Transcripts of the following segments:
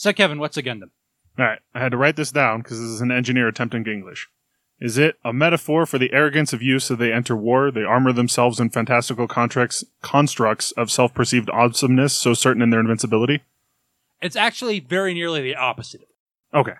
So, Kevin, what's a Gundam? All right, I had to write this down because this is an engineer attempting English. Is it a metaphor for the arrogance of youth so they enter war? They armor themselves in fantastical contracts, constructs of self perceived awesomeness, so certain in their invincibility? It's actually very nearly the opposite. Okay.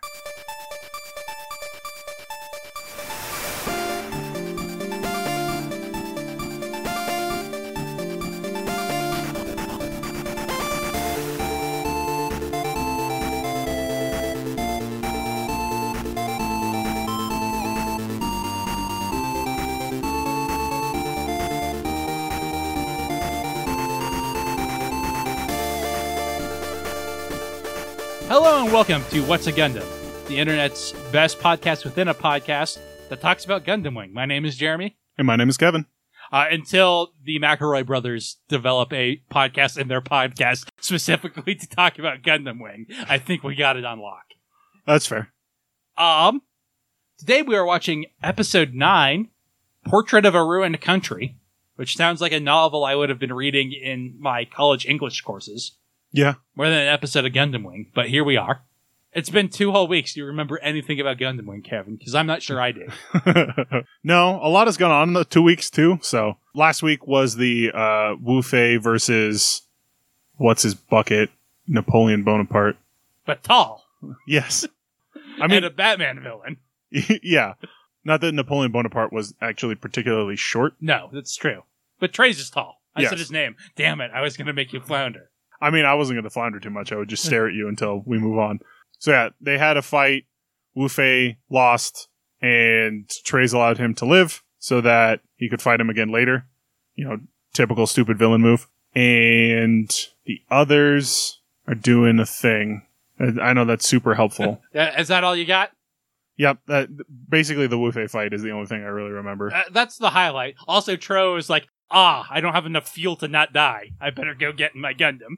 Welcome to What's a Gundam, the internet's best podcast within a podcast that talks about Gundam Wing. My name is Jeremy. And my name is Kevin. Uh, until the McElroy brothers develop a podcast in their podcast specifically to talk about Gundam Wing, I think we got it on lock. That's fair. Um, today we are watching episode nine, Portrait of a Ruined Country, which sounds like a novel I would have been reading in my college English courses Yeah. more than an episode of Gundam Wing. But here we are. It's been two whole weeks. Do you remember anything about Gundam Wing, Kevin? Because I'm not sure I do. no, a lot has gone on in the two weeks too. So last week was the uh, Wu Fei versus what's his bucket Napoleon Bonaparte. But tall. Yes, I and mean, a Batman villain. yeah. Not that Napoleon Bonaparte was actually particularly short. No, that's true. But Treize is tall. I Yes. said his name. Damn it! I was going to make you flounder. I mean, I wasn't going to flounder too much. I would just stare at you until we move on. So yeah, they had a fight. Wu Fei lost, and Treize allowed him to live so that he could fight him again later. You know, typical stupid villain move. And the others are doing a thing. I know that's super helpful. Is that all you got? yep, that basically the Wu Fei fight is the only thing I really remember. Uh, that's the highlight. Also, Tro is like, ah, I don't have enough fuel to not die. I better go get in my Gundam.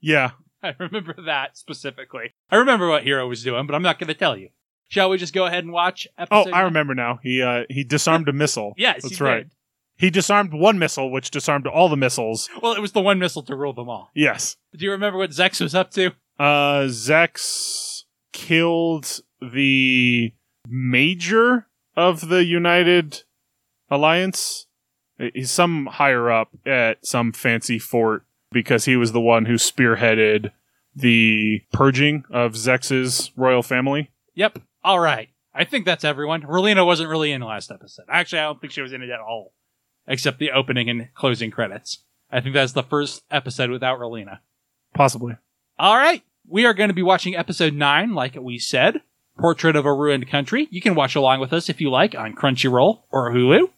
Yeah, I remember that specifically. I remember what Heero was doing, but I'm not going to tell you. Shall we just go ahead and watch Oh? I remember now. He uh he disarmed a missile. Yes, that's he right. did. He disarmed one missile, which disarmed all the missiles. Well, it was the one missile to rule them all. Yes. Do you remember what Zechs was up to? Uh Zechs killed the major of the United Alliance. He's some higher up at some fancy fort because he was the one who spearheaded the purging of Zechs's royal family. Yep. All right. I think that's everyone. Relena wasn't really in the last episode. Actually, I don't think she was in it at all, except the opening and closing credits. I think that's the first episode without Relena. Possibly. All right. We are going to be watching episode 9, like we said Portrait of a Ruined Country. You can watch along with us if you like on Crunchyroll or Hulu.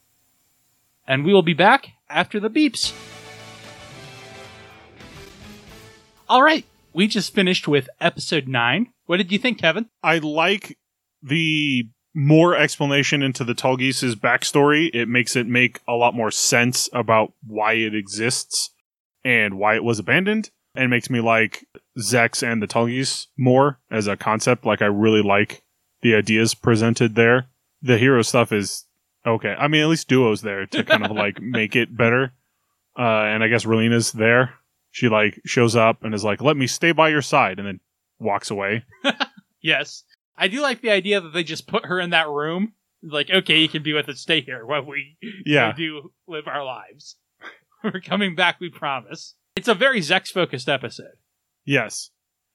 And we will be back after the beeps. All right. We just finished with episode 9. What did you think, Kevin? I like the more explanation into the Tallgeese backstory. It makes it make a lot more sense about why it exists and why it was abandoned. And makes me like Zechs and the Tallgeese more as a concept. Like I really like the ideas presented there. The hero stuff is okay. I mean, at least Duo's there to kind of like make it better. Uh, and I guess Relena's there. She like shows up and is like, "Let me stay by your side," and then walks away. Yes. I do like the idea that they just put her in that room. Like, okay, you can be with us, stay here while we Yeah, do live our lives. We're coming back, we promise. It's a very Zechs focused episode, yes.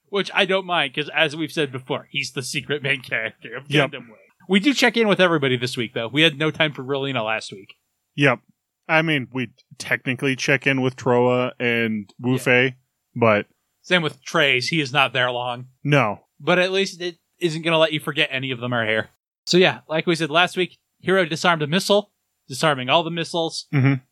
which I don't mind because, as we've said before, he's the secret main character of Yep. Gundam Wing. We do check in with everybody this week, though. We had no time for Relena last week. Yep. I mean, we technically check in with Trowa and Wu. Fei, but Same with Treize. He is not there long, no. but at least it isn't going to let you forget any of them are here. So, yeah, like we said last week, Heero disarmed a missile, disarming all the missiles, Mhm.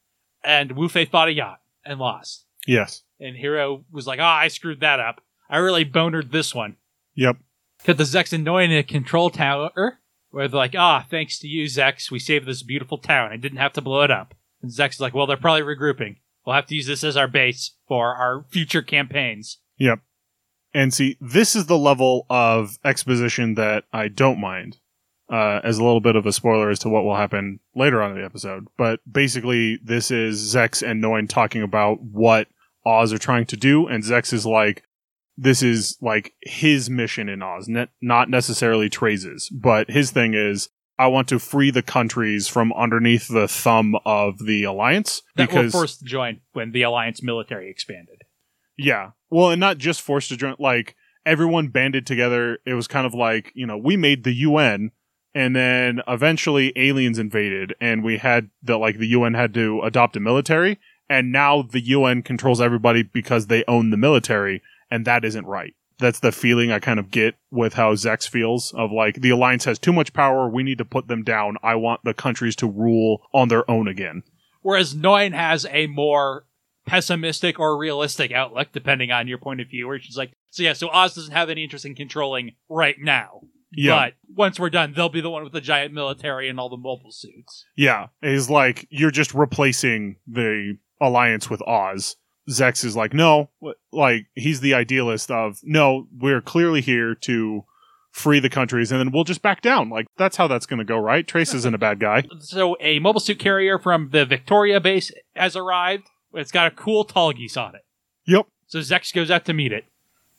and Wu Fei fought a yacht and lost. Yes. And Heero was like, ah, I screwed that up. I really bonered this one. Yep. Cut the Zechs and Noin in a control tower where they're like, ah, thanks to you, Zechs, we saved this beautiful town. I didn't have to blow it up. And Zechs is like, well, they're probably regrouping. We'll have to use this as our base for our future campaigns. Yep. And see, this is the level of exposition that I don't mind. Uh, as a little bit of a spoiler as to what will happen later on in the episode. But basically, this is Zechs and Noin talking about what Oz are trying to do, and Zechs is like, this is like his mission in Oz, ne- not necessarily Treize's. But his thing is, I want to free the countries from underneath the thumb of the Alliance That were because forced to join when the Alliance military expanded. Yeah. Well, and not just forced to join, like everyone banded together. It was kind of like, you know, we made the UN and then eventually aliens invaded and we had the, like, the UN had to adopt a military and now the UN controls everybody because they own the military and that isn't right. That's the feeling I kind of get with how Zechs feels of like the alliance has too much power. We need to put them down. I want the countries to rule on their own again. Whereas Noin has a more pessimistic or realistic outlook, depending on your point of view, where she's like, so yeah, so Oz doesn't have any interest in controlling right now. Yeah. But once we're done, they'll be the one with the giant military and all the mobile suits. Yeah, is like you're just replacing the alliance with Oz. Zechs is like, no, like he's the idealist of no, we're clearly here to free the countries, and then we'll just back down. Like that's how that's going to go, right? Treize isn't a bad guy. So a mobile suit carrier from the Victoria base has arrived. It's got a cool Tallgeese on it. Yep. So Zechs goes out to meet it.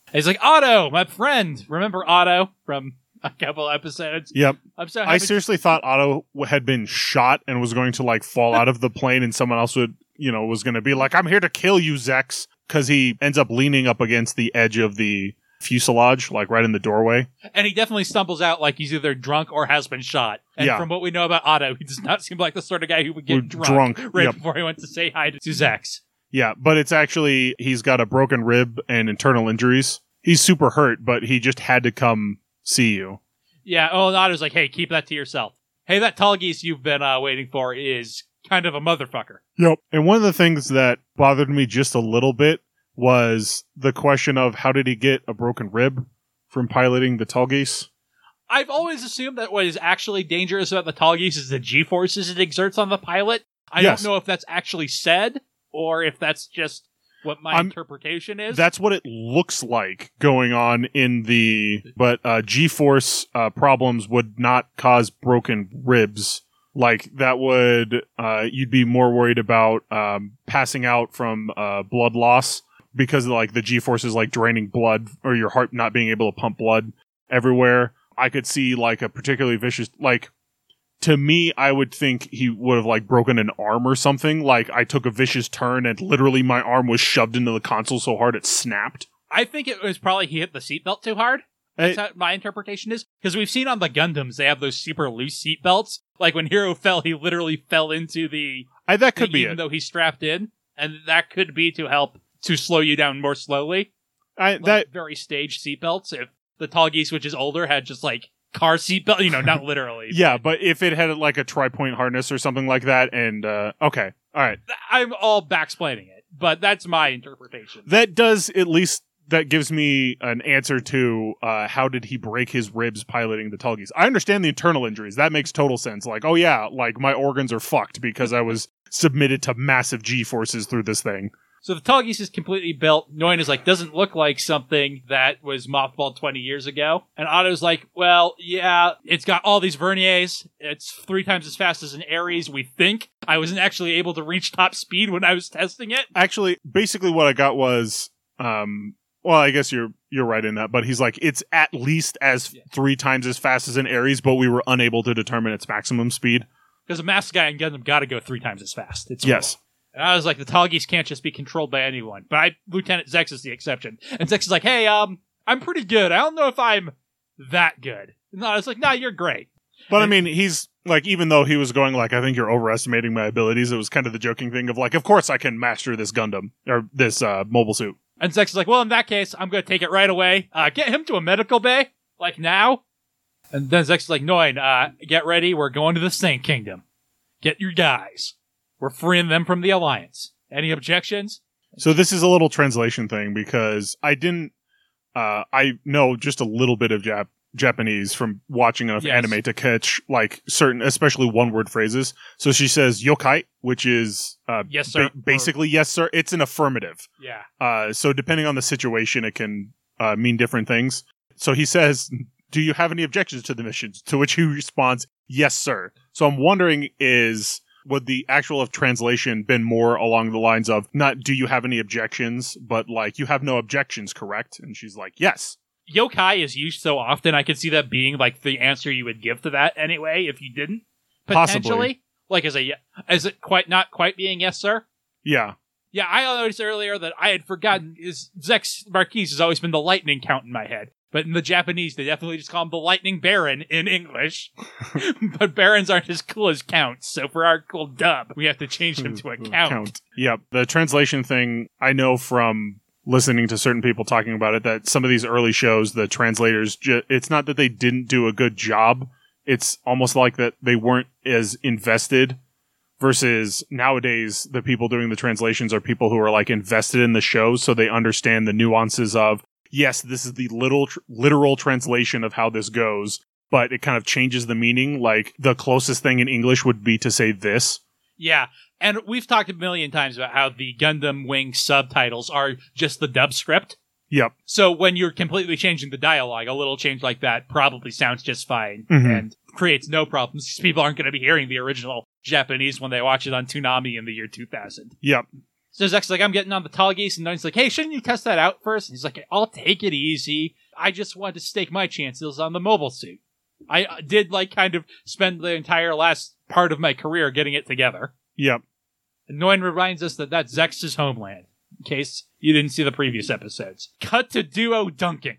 And he's like, Otto, my friend. Remember Otto from a couple episodes? Yep. I'm so I seriously thought Otto had been shot and was going to like fall out of the plane, and someone else would, you know, was going to be like, "I'm here to kill you, Zechs," because he ends up leaning up against the edge of the fuselage, like right in the doorway. and he definitely stumbles out like he's either drunk or has been shot. And Yeah. from what we know about Otto, he does not seem like the sort of guy who would get drunk, drunk, right yep. before he went to say hi to Zechs. Yeah, but it's actually he's got a broken rib and internal injuries. He's super hurt, but he just had to come see you. Yeah, oh, and Otto's like, hey, keep that to yourself. Hey, that Tallgeese you've been uh, waiting for is kind of a motherfucker. Yep. And one of the things that bothered me just a little bit was the question of how did he get a broken rib from piloting the Tallgeese? I've always assumed that what is actually dangerous about the Tallgeese is the G forces it exerts on the pilot. I Yes. don't know if that's actually said or if that's just what my I'm- interpretation is. That's what it looks like going on in the but uh G-force uh problems would not cause broken ribs. Like that would uh you'd be more worried about um passing out from uh blood loss because like the G-force is like draining blood or your heart not being able to pump blood everywhere. I could see like a particularly vicious like to me, I would think he would have like broken an arm or something. Like I took a vicious turn and literally my arm was shoved into the console so hard it snapped. I think it was probably he hit the seatbelt too hard. That's how my interpretation is. Because we've seen on the Gundams, they have those super loose seatbelts. Like when Heero fell, he literally fell into the. I, that could thing, be even it. though he's strapped in. And that could be to help to slow you down more slowly. I, Like that very staged seatbelts. If the Tallgeese, which is older, had just like car seatbelt, you know, not literally. yeah, but if it had like a tri point harness or something like that, and uh, okay, all right, I'm all backsplaining it, but that's my interpretation. that does at least that gives me an answer to uh, how did he break his ribs piloting the Tallgeese. I understand the internal injuries. That makes total sense. Like, oh yeah, like my organs are fucked because I was submitted to massive G forces through this thing. So the Tallgeese is completely built. Noin is like, doesn't look like something that was mothballed 20 years ago. And Otto's like, well, yeah, it's got all these verniers. It's three times as fast as an Aries, we think. I wasn't actually able to reach top speed when I was testing it. Actually, basically what I got was um well, I guess you're you're right in that, but he's like it's at least as Yeah. three times as fast as an Aries, but we were unable to determine its maximum speed. Because a masked guy in Gundam got to go three times as fast. It's Yes. cool. And I was like, the tall can't just be controlled by anyone. But I, Lieutenant Zechs is the exception. And Zechs is like, hey, um, I'm pretty good. I don't know if I'm that good. And I was like, nah, you're great. But I mean, he's like even though he was going like I think you're overestimating my abilities, it was kind of the joking thing of like of course I can master this Gundam or this uh mobile suit. And Zechs is like, well, in that case, I'm going to take it right away. Uh, get him to a medical bay, like now. And then Zechs is like, Noin, uh, get ready. We're going to the Sanc Kingdom. Get your guys. We're freeing them from the Alliance. Any objections? So this is a little translation thing because I didn't uh I know just a little bit of Jap Japanese from watching enough Yes. anime to catch like certain especially one word phrases. So she says yokai, which is uh Yes, sir. ba- basically yes sir. It's an affirmative. Yeah. Uh so depending on the situation it can uh mean different things. So he says, "Do you have any objections to the missions?" To which he responds, "Yes, sir." So I'm wondering is would the actual of translation been more along the lines of not do you have any objections, but like you have no objections, correct? And she's like, yes. Yokai is used so often, I could see that being like the answer you would give to that anyway if you didn't. Possibly. Potentially. Like as a, as it quite not quite being yes, sir? Yeah. Yeah, I noticed earlier that I had forgotten is Zechs Merquise has always been the lightning count in my head. But in the Japanese, they definitely just call him the lightning baron in English. but barons aren't as cool as counts, so for our cool dub, we have to change him to a count. Yep. The translation thing, I know from listening to certain people talking about it that some of these early shows, the translators, ju- it's not that they didn't do a good job. It's almost like that they weren't as invested versus nowadays the people doing the translations are people who are like invested in the shows so they understand the nuances of yes this is the literal literal translation of how this goes but it kind of changes the meaning like the closest thing in english would be to say this Yeah, and we've talked a million times about how the Gundam Wing subtitles are just the dub script. yep So when you're completely changing the dialogue, a little change like that probably sounds just fine Mhm. and creates no problems. 'cause People aren't going to be hearing the original Japanese when they watch it on Toonami in the year 2000. yep So Zechs's like, I'm getting on the Tallgeese, and Noin's like, hey, shouldn't you test that out first? And he's like, I'll take it easy. I just wanted to stake my chances on the mobile suit. I uh, did like kind of spend the entire last part of my career getting it together. yep And Noin reminds us that that's Zechs's homeland, in case you didn't see the previous episodes. Cut to duo dunking.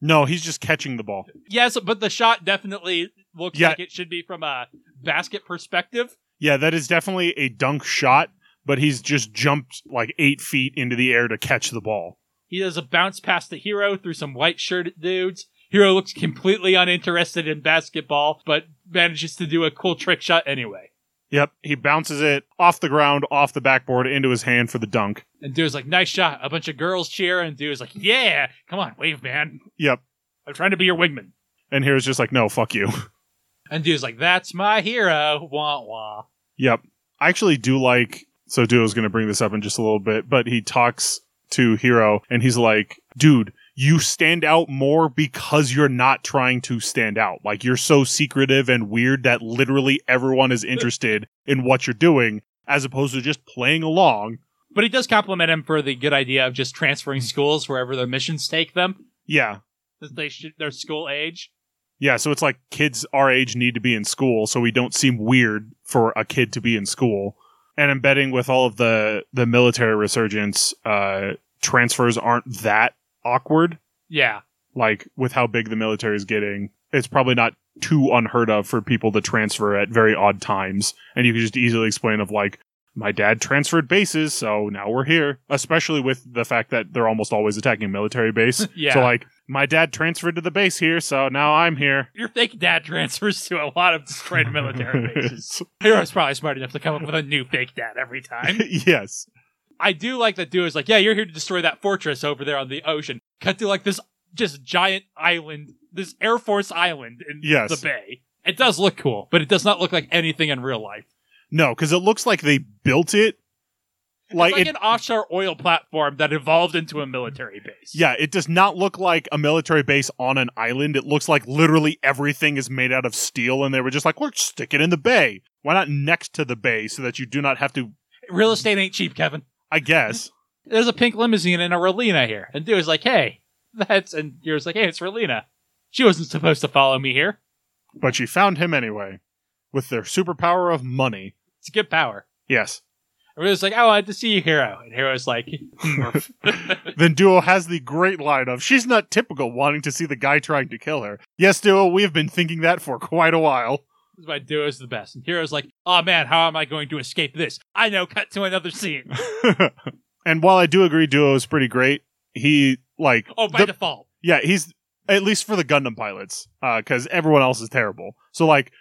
no he's just catching the ball Yes, but the shot definitely looks Yeah. like it should be from a basket perspective. yeah that is definitely a dunk shot but he's just jumped like eight feet into the air to catch the ball He does a bounce past the hero through some white shirted dudes. Heero looks completely uninterested in basketball, but manages to do a cool trick shot anyway. Yep, he bounces it off the ground, off the backboard, into his hand for the dunk. And dude's like, nice shot. A bunch of girls cheer, and dude's like, yeah, come on, wave, man. Yep, I'm trying to be your wingman. and here's just like, no, fuck you. And dude's like, that's my hero. Wah wah. Yep, I actually do like. So Duo's going to bring this up in just a little bit, but he talks to Heero, and he's like, dude. You stand out more because you're not trying to stand out. Like you're so secretive and weird that literally everyone is interested in what you're doing as opposed to just playing along. But he does compliment him for the good idea of just transferring schools wherever their missions take them. Yeah, they should, their school age. Yeah, so it's like kids our age need to be in school, so we don't seem weird for a kid to be in school. And embedding with all of the the military resurgence, uh, transfers aren't that awkward. Yeah. Like with how big the military is getting, it's probably not too unheard of for people to transfer at very odd times. And you can just easily explain of like, my dad transferred bases, so now we're here. Especially with the fact that they're almost always attacking military base. Yeah. So like, my dad transferred to the base here, so now I'm here. Your fake dad transfers to a lot of destroyed military bases. Heero's probably smart enough to come up with a new fake dad every time. yes. I do like that dude is like, yeah, you're here to destroy that fortress over there on the ocean. Cut to like this just giant island, this Air Force island in Yes. the bay. It does look cool, but it does not look like anything in real life. No, because it looks like they built it. Like, like it, an offshore oil platform that evolved into a military base. yeah, it does not look like a military base on an island. It looks like literally everything is made out of steel, and they were just like, "We're stick it in the bay. Why not next to the bay so that you do not have to?" Real estate ain't cheap, Kevin. I guess. There's a pink limousine and a Relena here. And dude is like, hey, that's and you're like, hey, it's Relena. She wasn't supposed to follow me here. But she found him anyway, with their superpower of money. It's a good power. Yes. And Real like, oh, I wanted to see you, Heero. And Heero's like, Then Duo has the great line of, "She's not typical, wanting to see the guy trying to kill her." Yes, Duo, we have been thinking that for quite a while. Is why Duo is the best. And Heero's like, oh man, how am I going to escape this? I know, cut to another scene. and while I do agree Duo is pretty great, he like Oh, by the- default. yeah, he's at least for the Gundam pilots, uh, because everyone else is terrible. So like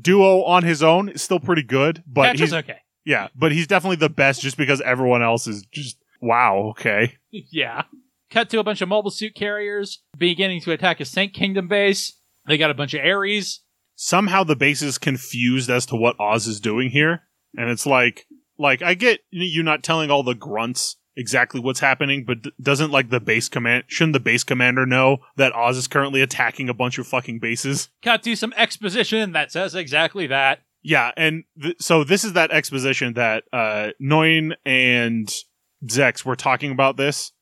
Duo on his own is still pretty good, but Petra's he's okay. yeah, but he's definitely the best just because everyone else is just wow. Okay, yeah. Cut to a bunch of mobile suit carriers beginning to attack a Sanc Kingdom base. They got a bunch of Aries. Somehow the base is confused as to what Oz is doing here, and it's like like I get you not telling all the grunts exactly what's happening, but doesn't like the base command shouldn't the base commander know that Oz is currently attacking a bunch of fucking bases? Cut to do some exposition that says exactly that. Yeah, and th- so this is that exposition that uh Noin and Zex were talking about this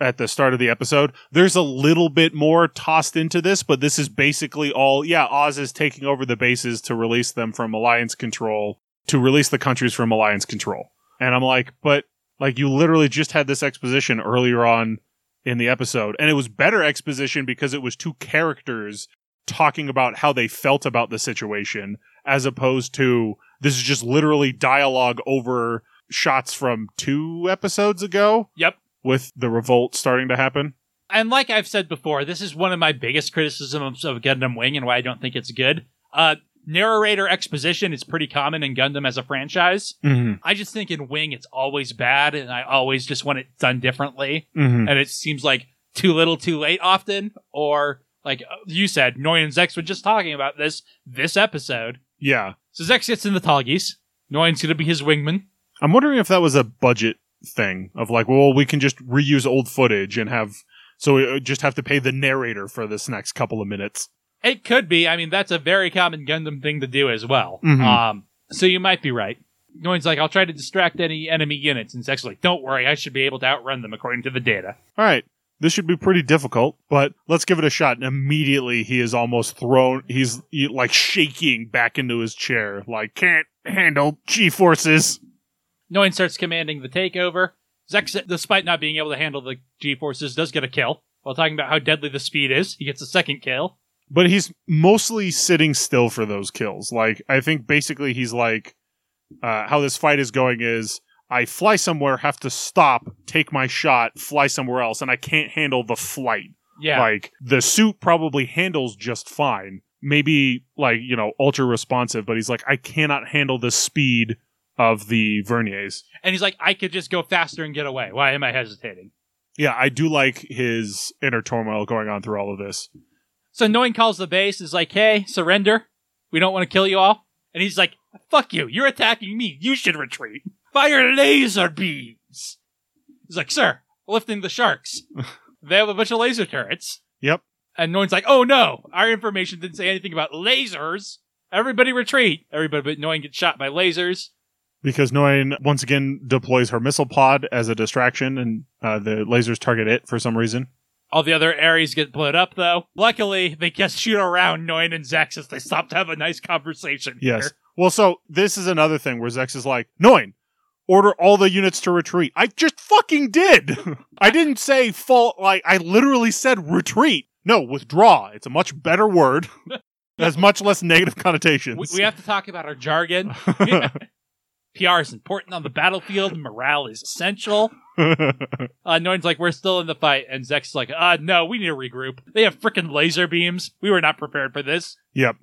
at the start of the episode. There's a little bit more tossed into this, but this is basically all yeah, Oz is taking over the bases to release them from alliance control, to release the countries from alliance control. And I'm like, but like you literally just had this exposition earlier on in the episode, and it was better exposition because it was two characters talking about how they felt about the situation as opposed to this is just literally dialogue over shots from two episodes ago Yep. With the revolt starting to happen. And like I've said before, this is one of my biggest criticisms of Gundam Wing and why I don't think it's good. Uh, narrator exposition is pretty common in Gundam as a franchise. Mm-hmm. I just think in Wing it's always bad, and I always just want it done differently. Mm-hmm. And it seems like too little, too late often, or like you said, Noy and Zechs were just talking about this this episode. Yeah. So Zechs gets in the Tallgeese. Noin's gonna be his wingman. I'm wondering if that was a budget thing of like, well, we can just reuse old footage and have, so we just have to pay the narrator for this next couple of minutes. It could be. I mean, that's a very common Gundam thing to do as well. Mhm. Um, so you might be right. Noin's like, I'll try to distract any enemy units, and Zechs is like, don't worry, I should be able to outrun them according to the data. All right. This should be pretty difficult, but let's give it a shot. And immediately he is almost thrown, he's he- like shaking back into his chair, like, can't handle G forces. Noin starts commanding the takeover. Zechs, despite not being able to handle the G forces, does get a kill. While talking about how deadly the speed is, he gets a second kill. But he's mostly sitting still for those kills. Like, I think basically he's like, uh, how this fight is going is I fly somewhere, have to stop, take my shot, fly somewhere else, and I can't handle the flight. Yeah. Like, the suit probably handles just fine. Maybe, like, you know, ultra responsive, but he's like, I cannot handle the speed of the Verniers. and he's like, I could just go faster and get away. Why am I hesitating? Yeah, I do like his inner turmoil going on through all of this. So Noin calls the base, is like, hey, surrender. We don't want to kill you all. And he's like, fuck you. You're attacking me. You should retreat. Fire laser beams. He's like, sir, lifting the sharks. they have a bunch of laser turrets. Yep. And Noin's like, oh no, our information didn't say anything about lasers. Everybody retreat. Everybody but Noin gets shot by lasers. Because Noin once again deploys her missile pod as a distraction, and uh, the lasers target it for some reason. All the other Aries get blown up, though. Luckily, they just shoot around Noin and Zechs as they stop to have a nice conversation. Yes. here. Well, so this is another thing where Zechs is like, Noin, order all the units to retreat. I just fucking did. I didn't say fall. Like I literally said retreat. No, withdraw. It's a much better word. It has much less negative connotations. We, we have to talk about our jargon. PR is important on the battlefield. Morale is essential. Uh, like, we're still in the fight. And Zechs's like, uh, no, we need to regroup. They have freaking laser beams. We were not prepared for this. yep.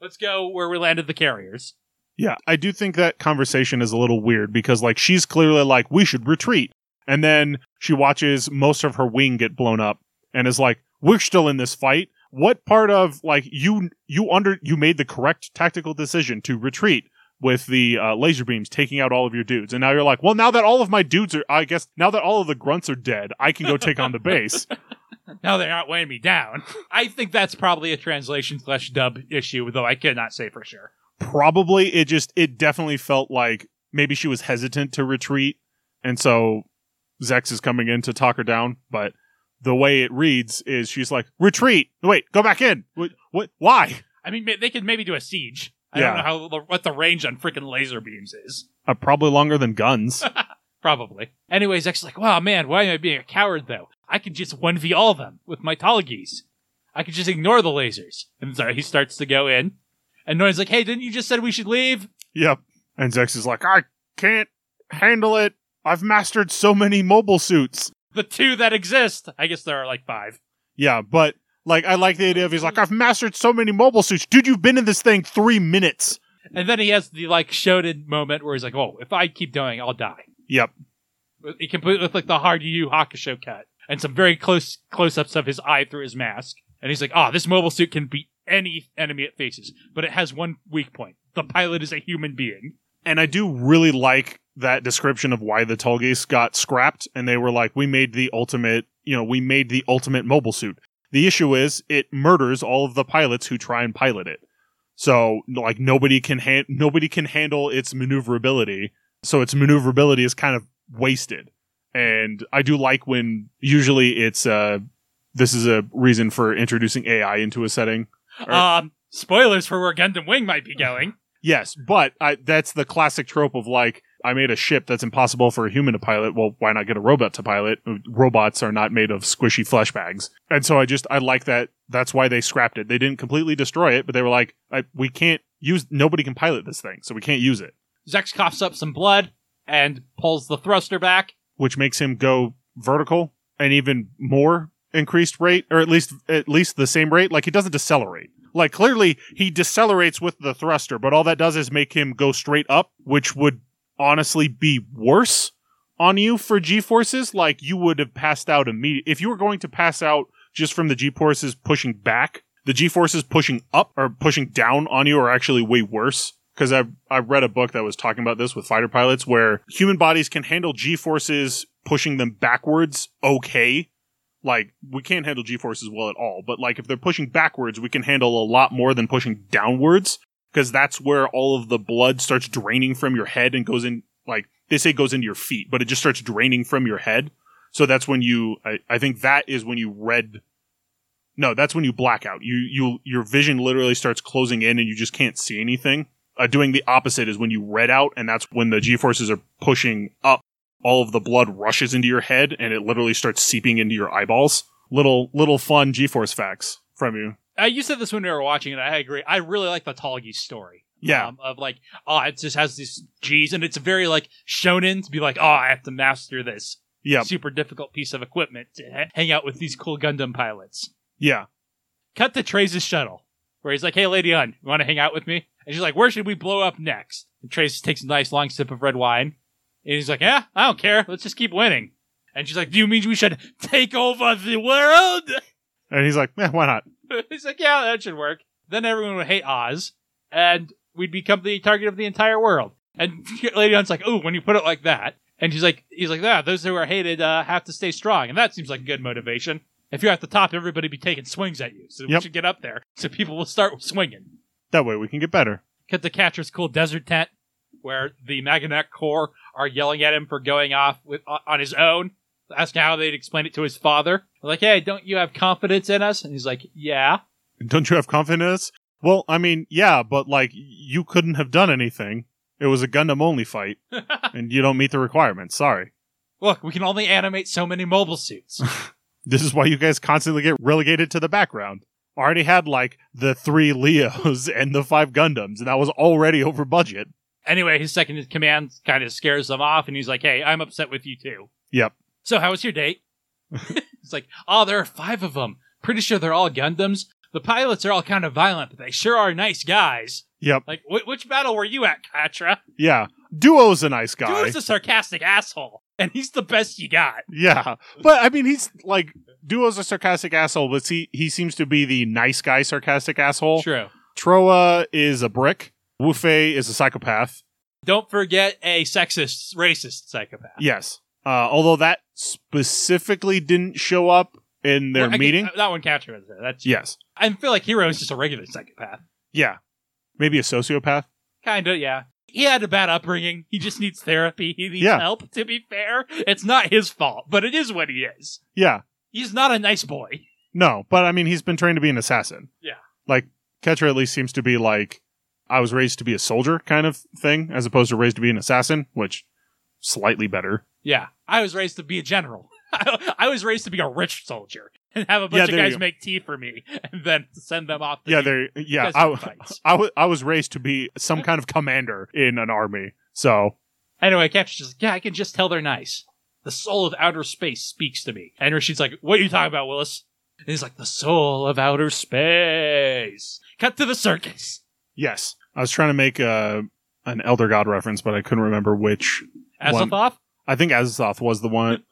Let's go where we landed the carriers. Yeah, I do think that conversation is a little weird because like she's clearly like we should retreat. And then she watches most of her wing get blown up and is like we're still in this fight. What part of like you you under you made the correct tactical decision to retreat with the uh, laser beams taking out all of your dudes. And now you're like, "Well, now that all of my dudes are I guess now that all of the grunts are dead, I can go take on the base." Now they're not weighing me down. I think that's probably a translation slash dub issue, though I cannot say for sure. Probably it just it definitely felt like maybe she was hesitant to retreat and so Zechs is coming in to talk her down, but the way it reads is she's like, "Retreat! Wait, go back in. What? What? Why?" I mean, they could maybe do a siege. I Yeah. don't know how what the range on freaking laser beams is. Uh, probably longer than guns. Probably. Anyways, X is like, wow, man, why am I being a coward though? I could just 1v all of them with my Tallgeese. I could just ignore the lasers. And so he starts to go in. And Noin's like, hey, didn't you just said we should leave? yep. And Zechs is like, "I can't handle it. I've mastered so many mobile suits." The two that exist. I guess there are like five. Yeah, but like I like the idea of he's like, "I've mastered so many mobile suits." Dude, you've been in this thing 3 minutes. And then he has the like Shonen moment where he's like, oh, if I keep going, I'll die. Yep. He completely with like the hard Yu Hakusho cut and some very close close ups of his eye through his mask. And he's like, oh, this mobile suit can beat any enemy it faces, but it has one weak point. The pilot is a human being. And I do really like that description of why the Tallgeese got scrapped. And they were like, we made the ultimate, you know, we made the ultimate mobile suit. The issue is it murders all of the pilots who try and pilot it. So like nobody can han- nobody can handle its maneuverability. So its maneuverability is kind of wasted. And I do like when usually it's uh this is a reason for introducing AI into a setting. Or- Um, spoilers for where Gundam Wing might be going. Yes, but I, that's the classic trope of like I made a ship that's impossible for a human to pilot. Well, why not get a robot to pilot? Robots are not made of squishy flesh bags, and so I just I like that. That's why they scrapped it. They didn't completely destroy it, but they were like, I, we can't use. Nobody can pilot this thing, so we can't use it. Zechs coughs up some blood and pulls the thruster back. Which makes him go vertical and even more increased rate, or at least at least the same rate. Like he doesn't decelerate. Like clearly he decelerates with the thruster, but all that does is make him go straight up, which would honestly be worse on you for G forces. Like you would have passed out immediately if you were going to pass out just from the G forces pushing back. The G forces pushing up or pushing down on you are actually way worse. Because I I read a book that was talking about this with fighter pilots, where human bodies can handle G forces pushing them backwards okay, like we can't handle g forces well at all but like if they're pushing backwards we can handle a lot more than pushing downwards because that's where all of the blood starts draining from your head and goes in like they say goes into your feet but it just starts draining from your head so that's when you i, I think that is when you red no that's when you black out you you your vision literally starts closing in and you just can't see anything uh, doing the opposite is when you red out and that's when the g forces are pushing up all of the blood rushes into your head and it literally starts seeping into your eyeballs. Little little fun G-force facts from you. Uh, you said this when we were watching it. I agree. I really like the Tallgeese story. Yeah. Um, of like, oh, it just has these G's, and it's very like shonen to be like, oh, I have to master this Yeah. super difficult piece of equipment to ha- hang out with these cool Gundam pilots. Yeah. Cut to Treize's shuttle, where he's like, hey, Lady Une, you want to hang out with me? And she's like, where should we blow up next? And Treize takes a nice long sip of red wine, and he's like, yeah, I don't care. Let's just keep winning. And she's like, do you mean we should take over the world? And he's like, eh, why not? He's like, yeah, that should work. Then everyone would hate Oz, and we'd become the target of the entire world. And Lady Hunt's like, oh, when you put it like that. And she's like, he's like, yeah, those who are hated uh, have to stay strong. And that seems like a good motivation. If you're at the top, everybody be taking swings at you. So we should get up there. So people will start swinging. That way we can get better. Cut the Quatre's cool desert tent, where the Maganac Corps are yelling at him for going off with on his own, asking how they'd explain it to his father. Like, hey, don't you have confidence in us? And he's like, yeah. Don't you have confidence? Well, I mean, yeah, but like you couldn't have done anything. It was a Gundam only fight, and you don't meet the requirements. Sorry. Look, we can only animate so many mobile suits. This is why you guys constantly get relegated to the background. Already had like the three Leos and the five Gundams, and that was already over budget. anyway, his second in command kind of scares them off, and he's like, hey, I'm upset with you too. Yep. So, how was your date? it's like, oh, there are five of them. Pretty sure they're all Gundams. The pilots are all kind of violent, but they sure are nice guys. Yep. Like, wh- which battle were you at, Quatre? Yeah. Duo's a nice guy. Duo's a sarcastic asshole, and he's the best you got. Yeah, but I mean, he's like Duo's a sarcastic asshole, but he he seems to be the nice guy sarcastic asshole. True. Trowa is a brick. Wufei is a psychopath. Don't forget a sexist, racist psychopath. Yes, uh, although that specifically didn't show up in their Well, meeting. that one was there. That's yes, I feel like Heero is just a regular psychopath. yeah, maybe a sociopath. Kinda, yeah. He had a bad upbringing. He just needs therapy. He needs Yeah. help. To be fair, it's not his fault, but it is what he is. Yeah, He's not a nice boy. no, but I mean, he's been trained to be an assassin. Yeah. like Quatre at least seems to be like I was raised to be a soldier kind of thing, as opposed to raised to be an assassin, which slightly better. Yeah, I was raised to be a general. I was raised to be a rich soldier and have a bunch Yeah, of guys make tea for me and then send them off. To yeah, there. Yeah, I. I, w- I was raised to be some kind of commander in an army. So Anyway, Captain's just like, yeah, I can just tell they're nice. The soul of outer space speaks to me. And Rashid's like, what are you talking about, Willis? And he's like, the soul of outer space. Cut to the circus. yes, I was trying to make a an Elder God reference, but I couldn't remember which. One. Azathoth? I think Azath was the one.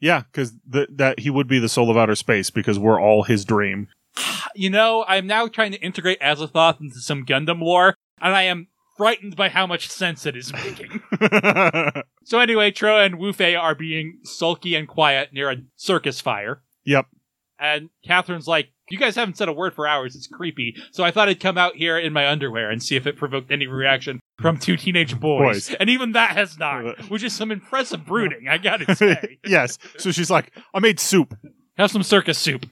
Yeah, because that he would be the soul of outer space because we're all his dream. You know, I'm now trying to integrate Azathoth into some Gundam lore, and I am frightened by how much sense it is making. so anyway, Trowa and Wufei are being sulky and quiet near a circus fire. yep. And Catherine's like, You guys haven't said a word for hours. It's creepy. So I thought I'd come out here in my underwear and see if it provoked any reaction from two teenage boys. Boys. And even that has not, uh, which is some impressive brooding, I gotta say. yes. So she's like, I made soup. Have some circus soup.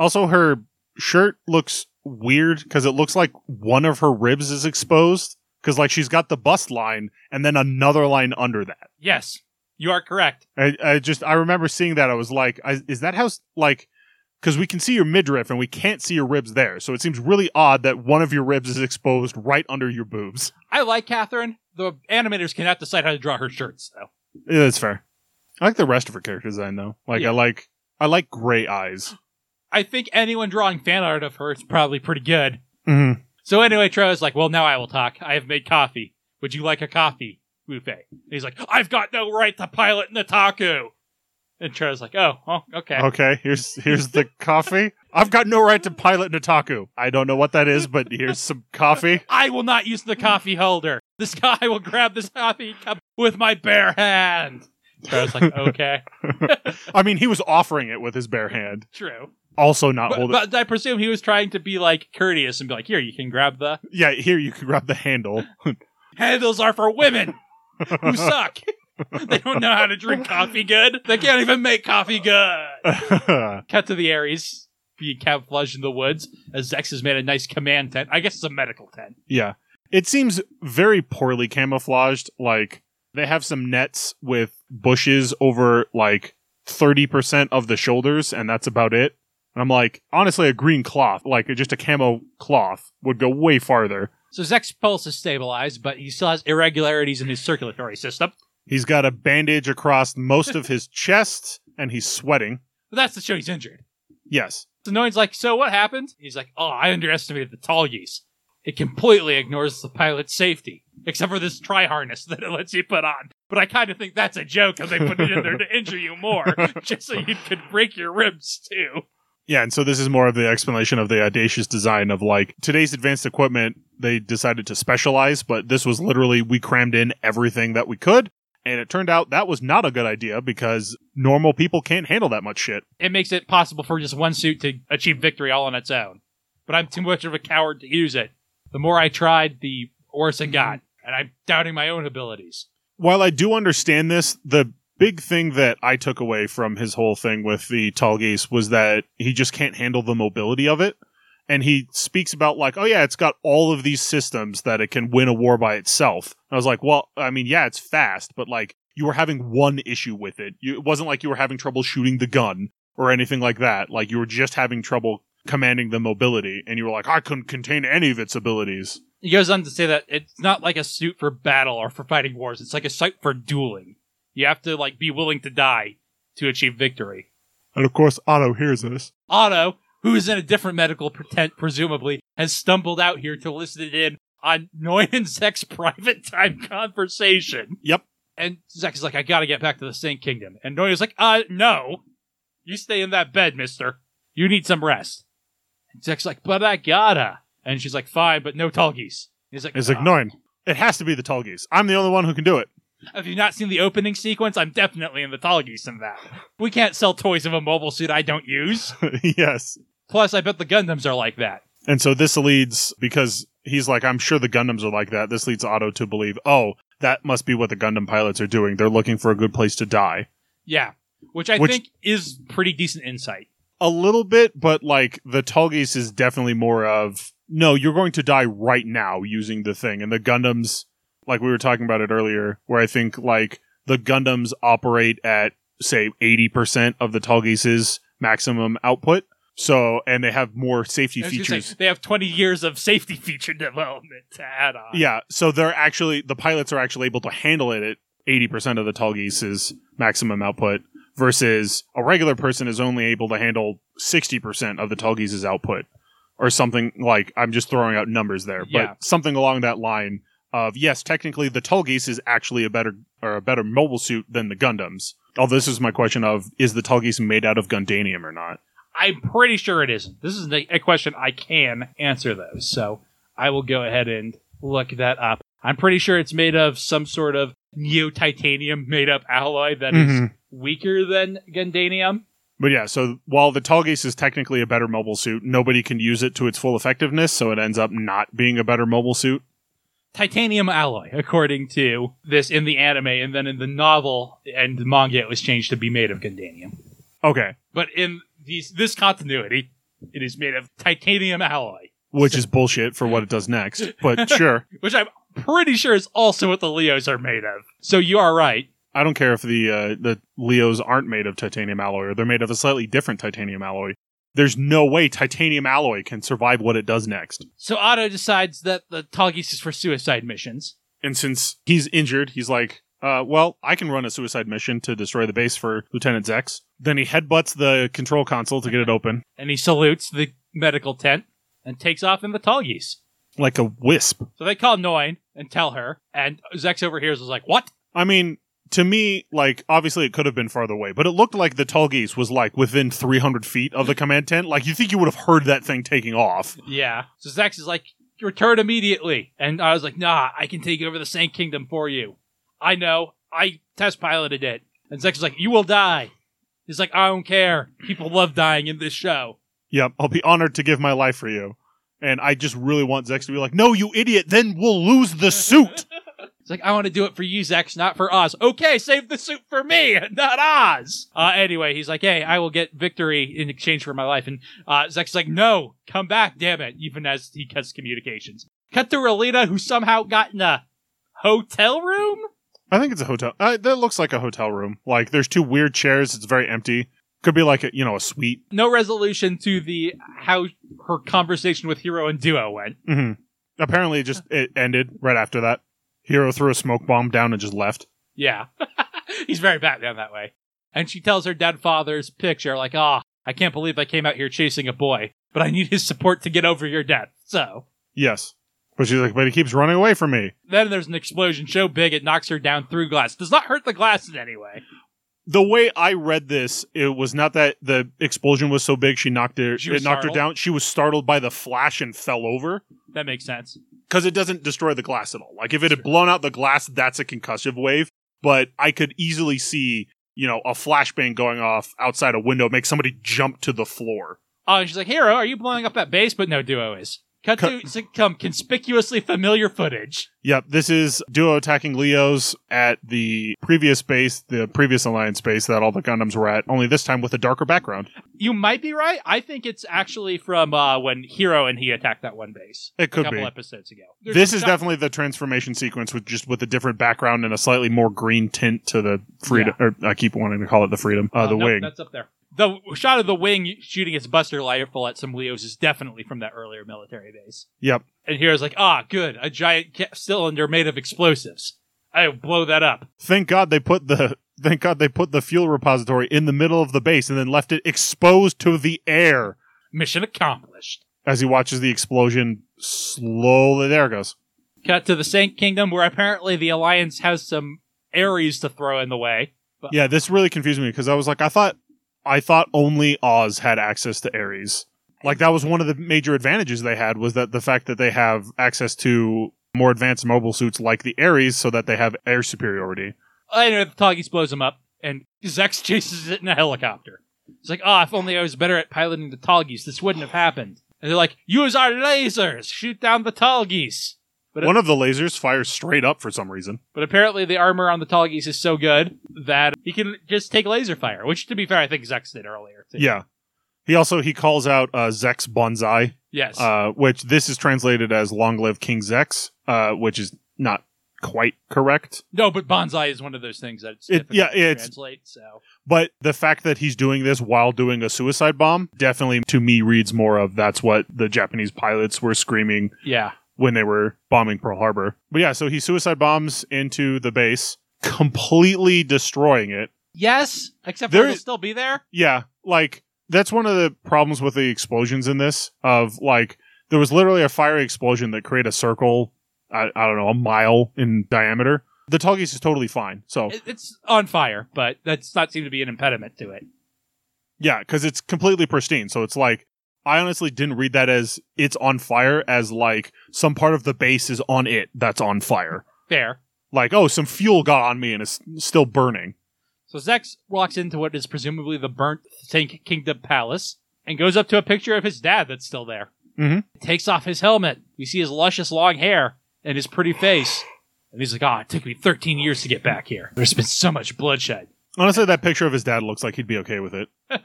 Also, her shirt looks weird because it looks like one of her ribs is exposed. Because like she's got the bust line and then another line under that. Yes, you are correct. I, I just I remember seeing that. I was like, I, is that how like? Because we can see your midriff and we can't see your ribs there, so it seems really odd that one of your ribs is exposed right under your boobs. I like Catherine. The animators cannot decide how to draw her shirts, though. Yeah, that's fair. I like the rest of her character design though. Like Yeah. I like I like gray eyes. I think anyone drawing fan art of her is probably pretty good. Mm-hmm. So anyway, Trowa's like, well, now I will talk. I have made coffee. Would you like a coffee? And he's like, I've got no right to pilot Nataku. And Trowa's like, oh, oh okay. Okay, here's here's the coffee. I've got no right to pilot Nataku. I don't know what that is, but here's some coffee. I will not use the coffee holder. This guy will grab this coffee cup with my bare hand. Trowa's like, okay, I mean, he was offering it with his bare hand, true. also not But, holding. but I presume he was trying to be like courteous and be like, here, you can grab the yeah, here you can grab the handle. handles are for women who suck. they don't know how to drink coffee good. They can't even make coffee good. Cut to the Aries being camouflaged in the woods as Zechs has made a nice command tent. I guess it's a medical tent. Yeah. It seems very poorly camouflaged. Like, they have some nets with bushes over like 30% of the shoulders, and that's about it. And I'm like, honestly, a green cloth, like just a camo cloth, would go way farther. So Zechs's pulse is stabilized, but he still has irregularities in his circulatory system. He's got a bandage across most of his chest, and he's sweating. But that's to show he's injured. Yes. So Noin's like, so what happened? He's like, oh, I underestimated the Tallgeese. It completely ignores the pilot's safety, except for this tri harness that it lets you put on. But I kind of think that's a joke because they put it in there to injure you more, just so you could break your ribs too. Yeah, and so this is more of the explanation of the audacious design of like today's advanced equipment, they decided to specialize, but this was literally we crammed in everything that we could. And it turned out that was not a good idea because normal people can't handle that much shit. It makes it possible for just one suit to achieve victory all on its own. But I'm too much of a coward to use it. The more I tried, the worse it got, mm-hmm. and I'm doubting my own abilities. While I do understand this, the big thing that I took away from his whole thing with the Tallgeese was that he just can't handle the mobility of it. And he speaks about like, oh yeah, it's got all of these systems that it can win a war by itself. I was like, well, I mean, yeah, it's fast, but like you were having one issue with it. You, it wasn't like you were having trouble shooting the gun or anything like that. Like you were just having trouble commanding the mobility, and you were like, I couldn't contain any of its abilities. He goes on to say that it's not like a suit for battle or for fighting wars. It's like a suit for dueling. You have to like be willing to die to achieve victory. And of course, Otto hears this. Otto, who is in a different medical pretend, presumably, has stumbled out here to listen in on Noy and Zechs's private time conversation. Yep. And Zechs is like, I gotta get back to the Sanc Kingdom. And Noy is like, uh, no. You stay in that bed, mister. You need some rest. And Zechs's like, but I gotta. And she's like, fine, but no Tallgeese. He's like, It's like, no, it has to be the Tallgeese. I'm the only one who can do it. Have you not seen the opening sequence? I'm definitely in the Tallgeese in that. We can't sell toys of a mobile suit I don't use. yes. Plus, I bet the Gundams are like that. And so this leads because he's like, I'm sure the Gundams are like that. This leads Otto to believe, oh, that must be what the Gundam pilots are doing. They're looking for a good place to die. Yeah. Which I Which- think is pretty decent insight. A little bit, but like the Tallgeese is definitely more of no, you're going to die right now using the thing. And the Gundams, like we were talking about it earlier, where I think like the Gundams operate at say 80% of the Tallgeese's maximum output. So, and they have more safety I say, features. they have 20 years of safety feature development to add on. Yeah, so they're actually the pilots are actually able to handle it at eighty percent of the Tallgeese's maximum output, versus a regular person is only able to handle sixty percent of the Tallgeese's output, or something like. I'm just throwing out numbers there, Yeah. but something along that line of yes, technically the Tallgeese is actually a better or a better mobile suit than the Gundams. Oh, this is my question of is the Tallgeese made out of Gundanium or not? I'm pretty sure it isn't. This is a question I can answer, though. So I will go ahead and look that up. I'm pretty sure it's made of some sort of neo titanium made up alloy that is Mhm. weaker than Gundanium. But yeah, so while the Tallgeese is technically a better mobile suit, nobody can use it to its full effectiveness, so it ends up not being a better mobile suit. Titanium alloy, according to this in the anime, and then in the novel and the manga, it was changed to be made of Gundanium. Okay. But in these, this continuity, it is made of titanium alloy, Which is bullshit for what it does next. But sure. which I'm pretty sure is also what the Leos are made of. So you are right. I don't care if the uh, the Leos aren't made of titanium alloy or they're made of a slightly different titanium alloy. There's no way titanium alloy can survive what it does next. So Otto decides that the Tallgeese is for suicide missions. And since he's injured, he's like, uh, well, I can run a suicide mission to destroy the base for Lieutenant Zechs. Then he headbutts the control console to get it open, And he salutes the medical tent and takes off in the Tallgeese. like a wisp. So they call Noin and tell her, and Zechs overhears is like, What? I mean, to me, like, obviously it could have been farther away, but it looked like the Tallgeese was like within 300 feet of the command tent. Like, you think you would have heard that thing taking off. Yeah. So Zechs is like, Return immediately. And I was like, Nah, I can take over the Sanc Kingdom for you. I know. I test piloted it. And Zechs is like, You will die. He's like, I don't care. People love dying in this show. Yep, I'll be honored to give my life for you. And I just really want Zechs to be like, no, you idiot, then we'll lose the suit. It's like, I want to do it for you, Zechs, not for Oz. Okay, save the suit for me, not Oz. Uh, anyway, he's like, hey, I will get victory in exchange for my life. And uh, Zechs is like, no, come back, damn it, even as he cuts communications. Cut to Relena, who somehow got in a hotel room? I think it's a hotel. Uh, that looks like a hotel room. Like, there's two weird chairs. It's very empty. Could be like a, you know, a suite. No resolution to the how her conversation with Heero and Duo went. hmm Apparently, it just it ended right after that. Heero threw a smoke bomb down and just left. Yeah. He's very Batman that way. And she tells her dead father's picture, like, ah, I can't believe I came out here chasing a boy, but I need his support to get over your death. So, Yes. But she's like, but he keeps running away from me. then there's an explosion so big it knocks her down through glass. Does not hurt the glass in any way. The way I read this, it was not that the explosion was so big she knocked her, She it knocked startled? her down. She was startled by the flash and fell over. That makes sense. because it doesn't destroy the glass at all. Like if it had blown out the glass, that's a concussive wave. But I could easily see, you know, a flashbang going off outside a window make somebody jump to the floor. Oh, and she's like, Heero, are you blowing up that base? But no, Duo is. Cut to some conspicuously familiar footage. Yep, this is Duo attacking Leos at the previous base, the previous Alliance base that all the Gundams were at, only this time with a darker background. You might be right. I think it's actually from uh, when Heero and he attacked that one base. It a could couple be. episodes ago. There's This is shot- definitely the transformation sequence with just with a different background and a slightly more green tint to the freedom. Or I keep wanting to call it the freedom, uh, Oh, the nope, wing. That's up there. The shot of the wing shooting its buster rifle at some Leos is definitely from that earlier military base. Yep. And Heero's like, ah, good, a giant ca- cylinder made of explosives. I blow that up. Thank God they put the thank God they put the fuel repository in the middle of the base and then left it exposed to the air Mission accomplished. as he watches the explosion slowly. There it goes. Cut to the Sanc Kingdom, where apparently the Alliance has some Aries to throw in the way. But Yeah, this really confused me because I was like, I thought I thought only Oz had access to Aries. Like that was one of the major advantages they had was that the fact that they have access to more advanced mobile suits like the Aries so that they have air superiority. Anyway, the Tallgeese blows him up, and Zechs chases it in a helicopter. It's like, ah, if only I was better at piloting the Tallgeese, this wouldn't have happened. And they're like, use our lasers, shoot down the Tallgeese. But One of the lasers fires straight up for some reason. But apparently, the armor on the Tallgeese is so good that he can just take laser fire. Which, to be fair, I think Zechs did earlier. Too. Yeah. He also he calls out uh, Zechs Bonsai, Yes. uh, which this is translated as "Long live King Zechs," uh, which is not quite correct. no, but bonsai is one of those things that's It- yeah, it's- translate. So But the fact that he's doing this while doing a suicide bomb definitely, to me, reads more of that's what the Japanese pilots were screaming yeah, when they were bombing Pearl Harbor. But yeah, so he suicide bombs into the base, completely destroying it. yes, except There it'll still be there. Yeah, like that's one of the problems with the explosions in this. Of like, there was literally a fiery explosion that created a circle. I, I don't know, a mile in diameter. The Tallgeese is totally fine. So it's on fire, but that's not seem to be an impediment to it. yeah, because it's completely pristine. So it's like I honestly didn't read that as it's on fire, as like some part of the base is on it that's on fire. Fair. Like oh, some fuel got on me and it's still burning. So Zechs walks into what is presumably the burnt Sanc Kingdom Palace and goes up to a picture of his dad that's still there. Mm-hmm. Takes off his helmet. We see his luscious long hair and his pretty face. And he's like, oh, it took me 13 years to get back here. There's been so much bloodshed. Honestly, that picture of his dad looks like he'd be okay with it.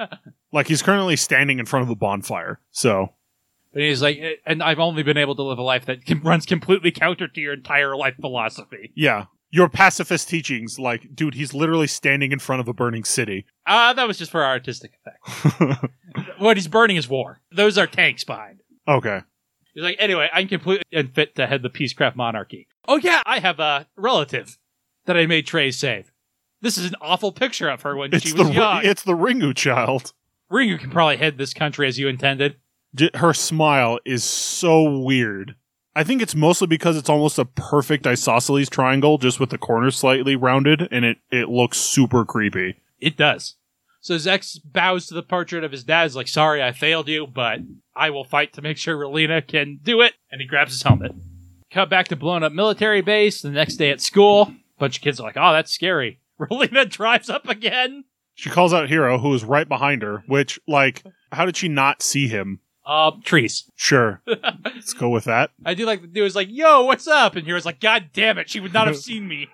like he's currently standing in front of a bonfire. So But he's like, "Eh, and I've only been able to live a life that com- runs completely counter to your entire life philosophy. yeah, your pacifist teachings, like, dude, he's literally standing in front of a burning city. Ah, that was just for artistic effect. what he's burning is war. Those are tanks behind. okay. He's like, anyway, I'm completely unfit to head the Peacecraft monarchy. Oh yeah, I have a relative that I made Treize save. This is an awful picture of her when It's she the was young. it's the Ringu child. Ringu can probably head this country as you intended. Her smile is so weird. I think it's mostly because it's almost a perfect isosceles triangle, just with the corners slightly rounded, and it it looks super creepy. It does. So Zechs bows to the portrait of his dad. He's like, sorry, I failed you, but I will fight to make sure Relena can do it. And he grabs his helmet. Cut back to blown up military base. The next day at school, bunch of kids are like, oh, that's scary. Relena drives up again. She calls out Heero, who is right behind her. Which, like, how did she not see him? Uh, trees. Sure, let's go with that. I do like the dude was like, yo, what's up? And Heero's like, God damn it, she would not have seen me.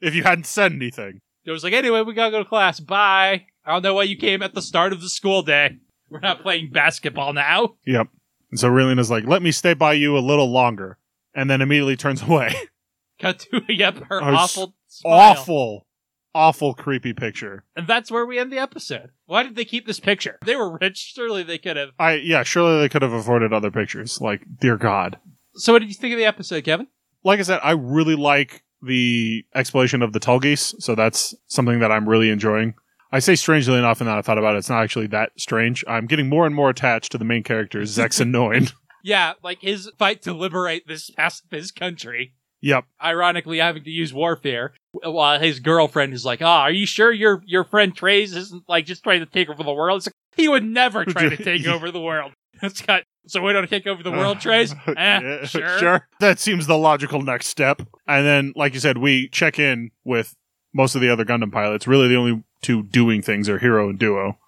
if you hadn't said anything. It was like, anyway, we gotta go to class. Bye. I don't know why you came at the start of the school day. We're not playing basketball now. Yep. And so Relena's like, let me stay by you a little longer. And then immediately turns away. Cut to, yep, her awful smile. awful, awful, creepy picture. And that's where we end the episode. Why did they keep this picture? They were rich. Surely they could have. I, yeah, surely they could have afforded other pictures. Like, dear God. So, what did you think of the episode, Kevin? Like I said, I really like the exploration of the Tallgeese. So that's something that I'm really enjoying. I say strangely enough, and that I thought about it, it's not actually that strange. I'm getting more and more attached to the main characters, Zechs and Noin. Yeah, like his fight to liberate this pacifist country. Yep. Ironically, having to use warfare, while his girlfriend is like, "Ah, are you sure your your friend Treize isn't like just trying to take over the world?" It's like he would never try to take over the world. It's got so we don't take over the world, Treize. Eh, Yeah, sure. That seems the logical next step. And then, like you said, we check in with most of the other Gundam pilots. Really, the only two doing things are Heero and Duo.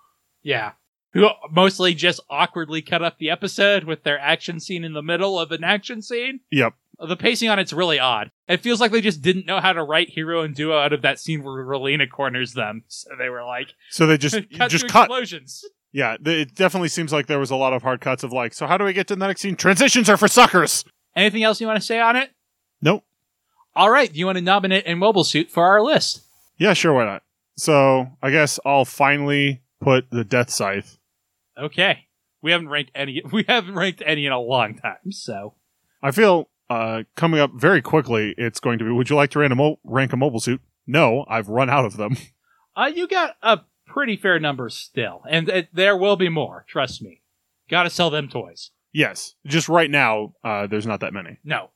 Yeah. Who mostly just awkwardly cut up the episode with their action scene in the middle of an action scene. Yep. The pacing on it's really odd. It feels like they just didn't know how to write Heero and duo out of that scene where Relena corners them. So they were like, So they just cut just cut. explosions. Yeah, it definitely seems like there was a lot of hard cuts of like. So how do we get to the next scene? Transitions are for suckers. Anything else you want to say on it? Nope. All right. Do you want to nominate a mobile suit for our list? Yeah, sure, why not? So I guess I'll finally put the Death Scythe. Okay. We haven't ranked any. We haven't ranked any in a long time. So I feel uh, coming up very quickly. It's going to be. Would you like to rank a, mo- rank a mobile suit? No, I've run out of them. uh, you got a pretty fair number still, and it, there will be more. Trust me. Got to sell them toys. yes, just right now, uh, there's not that many. No.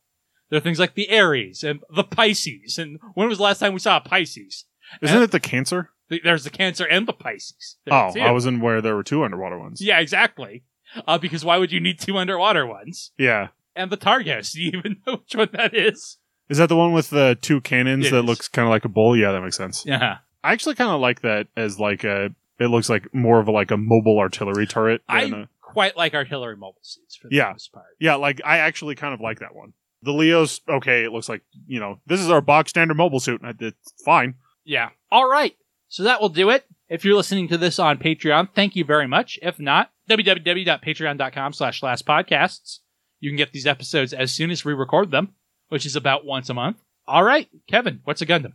There are things like the Aries and the Pisces. And when was the last time we saw a Pisces? Isn't Uh, it the Cancer? Th- There's the Cancer and the Pisces. There Oh. I was in where there were two underwater ones. Yeah, exactly. Uh, because why would you need two underwater ones? Yeah. And the Targos. Do you even know which one that is? Is that the one with the two cannons It that is. looks kind of like a bull? Yeah, that makes sense. Yeah. I actually kind of like that as like a. It looks like more of a, like a mobile artillery turret. I than a- quite like artillery mobile suits for the Yeah. most part. yeah, like I actually kind of like that one. The Leo's okay. It looks like you know this is our box standard mobile suit. and It's fine. Yeah. All right. So that will do it. If you're listening to this on Patreon, thank you very much. If not, www.patreon.com slash last podcasts. You can get these episodes as soon as we record them, which is about once a month. All right, Kevin, what's a Gundam?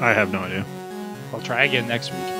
I have no idea. I'll try again next week.